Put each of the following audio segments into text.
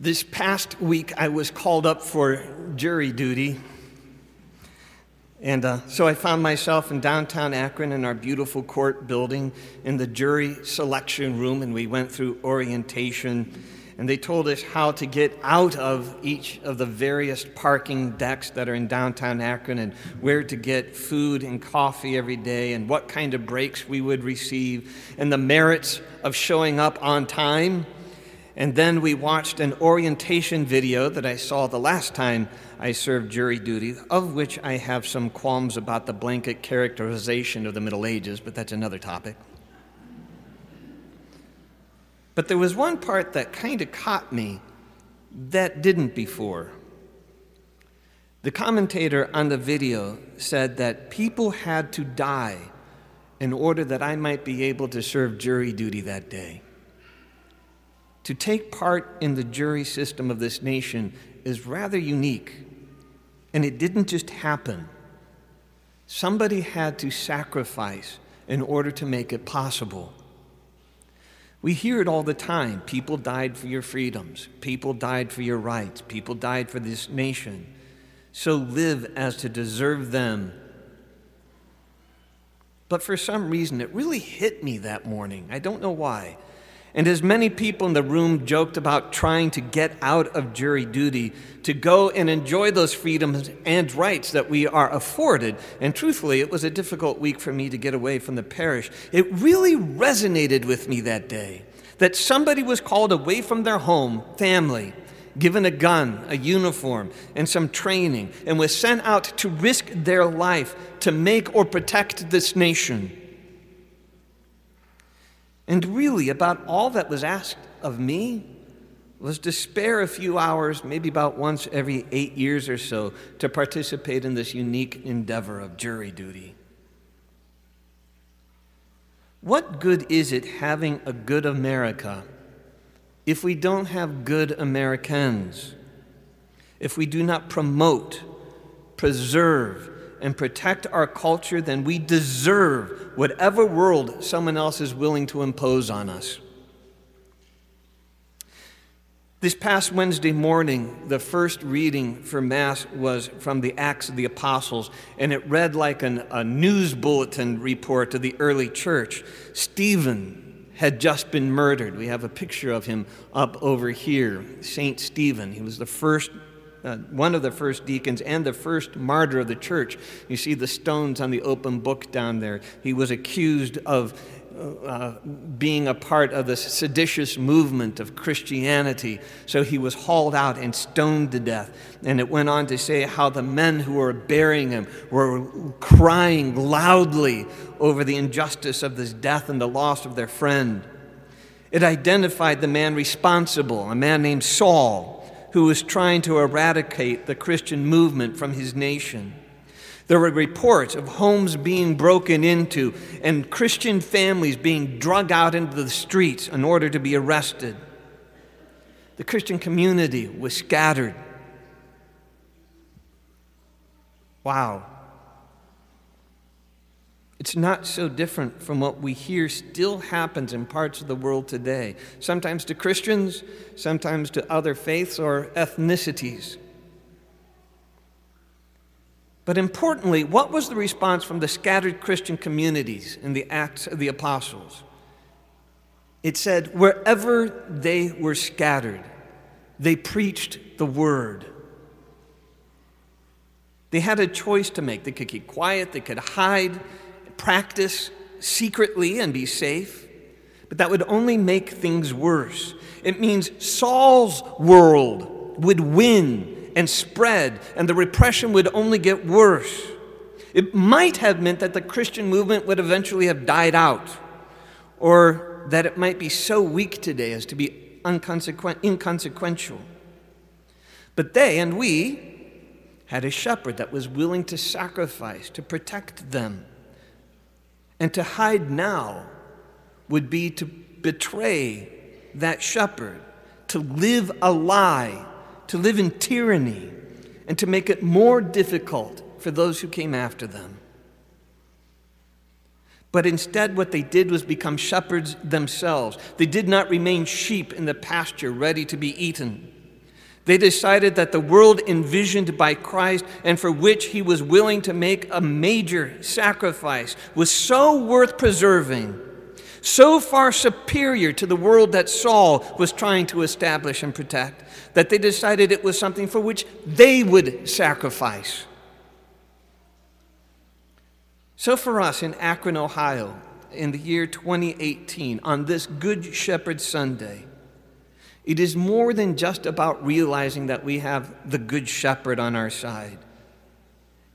This past week, I was called up for jury duty. And uh, so I found myself in downtown Akron in our beautiful court building in the jury selection room, and we went through orientation. And they told us how to get out of each of the various parking decks that are in downtown Akron and where to get food and coffee every day and what kind of breaks we would receive and the merits of showing up on time and then we watched an orientation video that I saw the last time I served jury duty, of which I have some qualms about the blanket characterization of the Middle Ages, but that's another topic. But there was one part that kind of caught me that didn't before. The commentator on the video said that people had to die in order that I might be able to serve jury duty that day. To take part in the jury system of this nation is rather unique. And it didn't just happen. Somebody had to sacrifice in order to make it possible. We hear it all the time. People died for your freedoms. People died for your rights. People died for this nation. So live as to deserve them. But for some reason, it really hit me that morning. I don't know why. And as many people in the room joked about trying to get out of jury duty to go and enjoy those freedoms and rights that we are afforded, and truthfully, it was a difficult week for me to get away from the parish, it really resonated with me that day that somebody was called away from their home, family, given a gun, a uniform, and some training, and was sent out to risk their life to make or protect this nation. And really, about all that was asked of me was to spare a few hours, maybe about once every eight years or so, to participate in this unique endeavor of jury duty. What good is it having a good America if we don't have good Americans? If we do not promote, preserve, and protect our culture, then we deserve whatever world someone else is willing to impose on us. This past Wednesday morning, the first reading for Mass was from the Acts of the Apostles, and it read like an, a news bulletin report to the early church. Stephen had just been murdered. We have a picture of him up over here. St. Stephen. He was the first uh, one of the first deacons and the first martyr of the church. You see the stones on the open book down there. He was accused of uh, being a part of the seditious movement of Christianity. So he was hauled out and stoned to death. And it went on to say how the men who were burying him were crying loudly over the injustice of this death and the loss of their friend. It identified the man responsible, a man named Saul who was trying to eradicate the Christian movement from his nation. There were reports of homes being broken into and Christian families being drug out into the streets in order to be arrested. The Christian community was scattered. Wow. It's not so different from what we hear still happens in parts of the world today, sometimes to Christians, sometimes to other faiths or ethnicities. But importantly, what was the response from the scattered Christian communities in the Acts of the Apostles? It said, wherever they were scattered, they preached the word. They had a choice to make. They could keep quiet, they could hide, practice secretly and be safe, but that would only make things worse. It means Saul's world would win and spread, and the repression would only get worse. It might have meant that the Christian movement would eventually have died out, or that it might be so weak today as to be inconsequential. But they and we had a shepherd that was willing to sacrifice to protect them. And to hide now would be to betray that shepherd, to live a lie, to live in tyranny, and to make it more difficult for those who came after them. But instead, what they did was become shepherds themselves. They did not remain sheep in the pasture ready to be eaten. They decided that the world envisioned by Christ and for which he was willing to make a major sacrifice was so worth preserving, so far superior to the world that Saul was trying to establish and protect, that they decided it was something for which they would sacrifice. So, for us in Akron, Ohio, in the year 2018, on this Good Shepherd Sunday, it is more than just about realizing that we have the Good Shepherd on our side.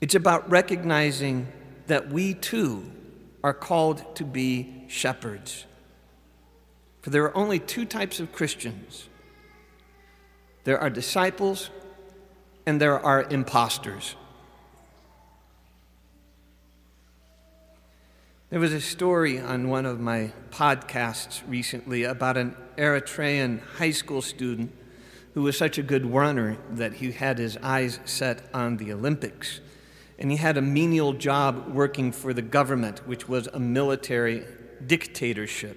It's about recognizing that we too are called to be shepherds. For there are only two types of Christians there are disciples and there are imposters. There was a story on one of my podcasts recently about an Eritrean high school student who was such a good runner that he had his eyes set on the Olympics. And he had a menial job working for the government, which was a military dictatorship.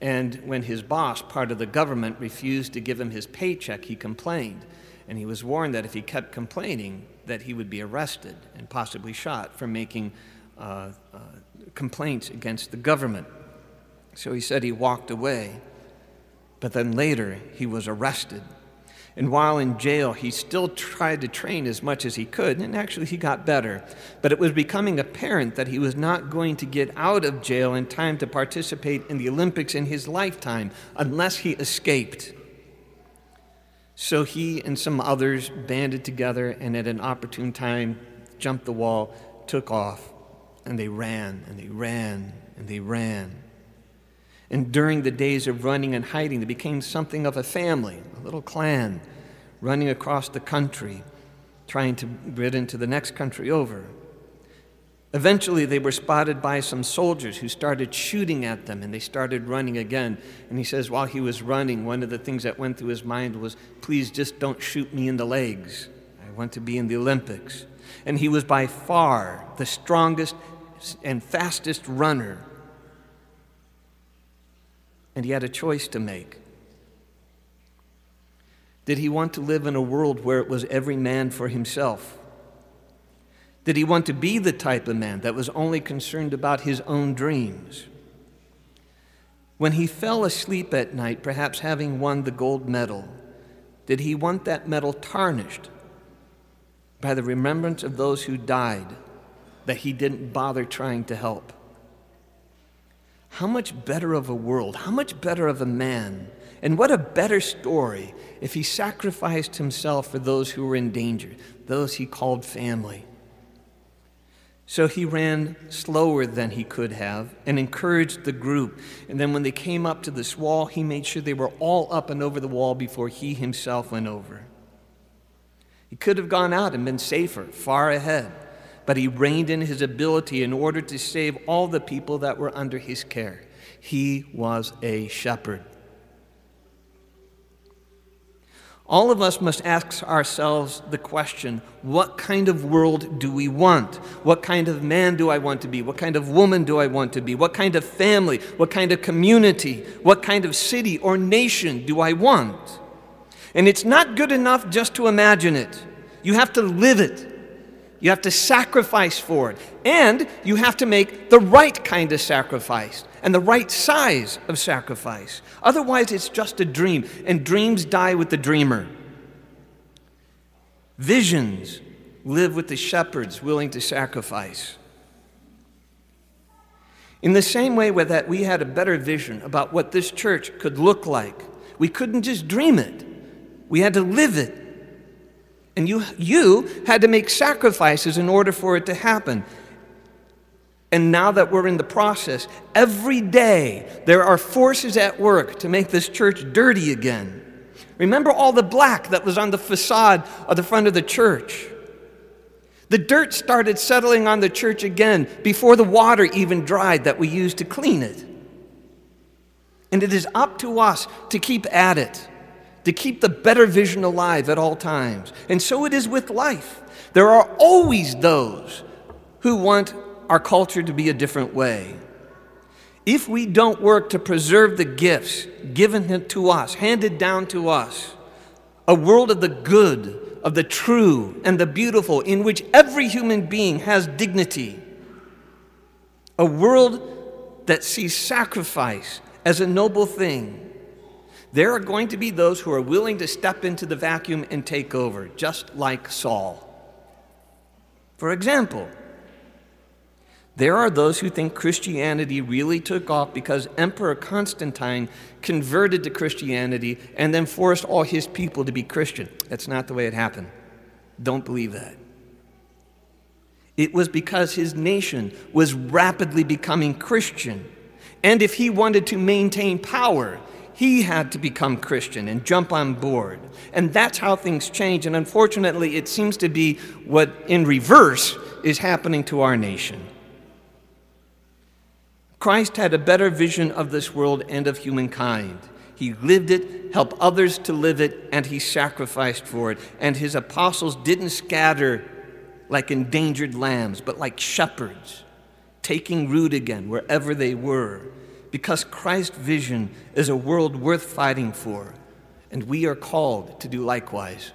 And when his boss, part of the government, refused to give him his paycheck, he complained. And he was warned that if he kept complaining, that he would be arrested and possibly shot for making uh, uh, complaints against the government. So he said he walked away, but then later he was arrested. And while in jail, he still tried to train as much as he could, and actually he got better. But it was becoming apparent that he was not going to get out of jail in time to participate in the Olympics in his lifetime unless he escaped. So he and some others banded together and at an opportune time jumped the wall, took off. And they ran and they ran and they ran. And during the days of running and hiding, they became something of a family, a little clan, running across the country, trying to get into the next country over. Eventually, they were spotted by some soldiers who started shooting at them and they started running again. And he says, while he was running, one of the things that went through his mind was, Please just don't shoot me in the legs. I want to be in the Olympics. And he was by far the strongest and fastest runner. And he had a choice to make. Did he want to live in a world where it was every man for himself? Did he want to be the type of man that was only concerned about his own dreams? When he fell asleep at night, perhaps having won the gold medal, did he want that medal tarnished by the remembrance of those who died that he didn't bother trying to help. How much better of a world, how much better of a man, and what a better story if he sacrificed himself for those who were in danger, those he called family. So he ran slower than he could have and encouraged the group. And then when they came up to this wall, he made sure they were all up and over the wall before he himself went over. He could have gone out and been safer, far ahead but he reined in his ability in order to save all the people that were under his care. He was a shepherd. All of us must ask ourselves the question what kind of world do we want? What kind of man do I want to be? What kind of woman do I want to be? What kind of family? What kind of community? What kind of city or nation do I want? And it's not good enough just to imagine it, you have to live it. You have to sacrifice for it. And you have to make the right kind of sacrifice and the right size of sacrifice. Otherwise, it's just a dream, and dreams die with the dreamer. Visions live with the shepherds willing to sacrifice. In the same way with that we had a better vision about what this church could look like, we couldn't just dream it. We had to live it and you, you had to make sacrifices in order for it to happen. And now that we're in the process, every day there are forces at work to make this church dirty again. Remember all the black that was on the facade of the front of the church? The dirt started settling on the church again before the water even dried that we used to clean it. And it is up to us to keep at it to keep the better vision alive at all times. And so it is with life. There are always those who want our culture to be a different way. If we don't work to preserve the gifts given to us, handed down to us, a world of the good, of the true, and the beautiful, in which every human being has dignity, a world that sees sacrifice as a noble thing. There are going to be those who are willing to step into the vacuum and take over, just like Saul. For example, there are those who think Christianity really took off because Emperor Constantine converted to Christianity and then forced all his people to be Christian. That's not the way it happened. Don't believe that. It was because his nation was rapidly becoming Christian. And if he wanted to maintain power, he had to become Christian and jump on board. And that's how things change. And unfortunately, it seems to be what in reverse is happening to our nation. Christ had a better vision of this world and of humankind. He lived it, helped others to live it, and he sacrificed for it. And his apostles didn't scatter like endangered lambs, but like shepherds, taking root again wherever they were. Because Christ's vision is a world worth fighting for, and we are called to do likewise.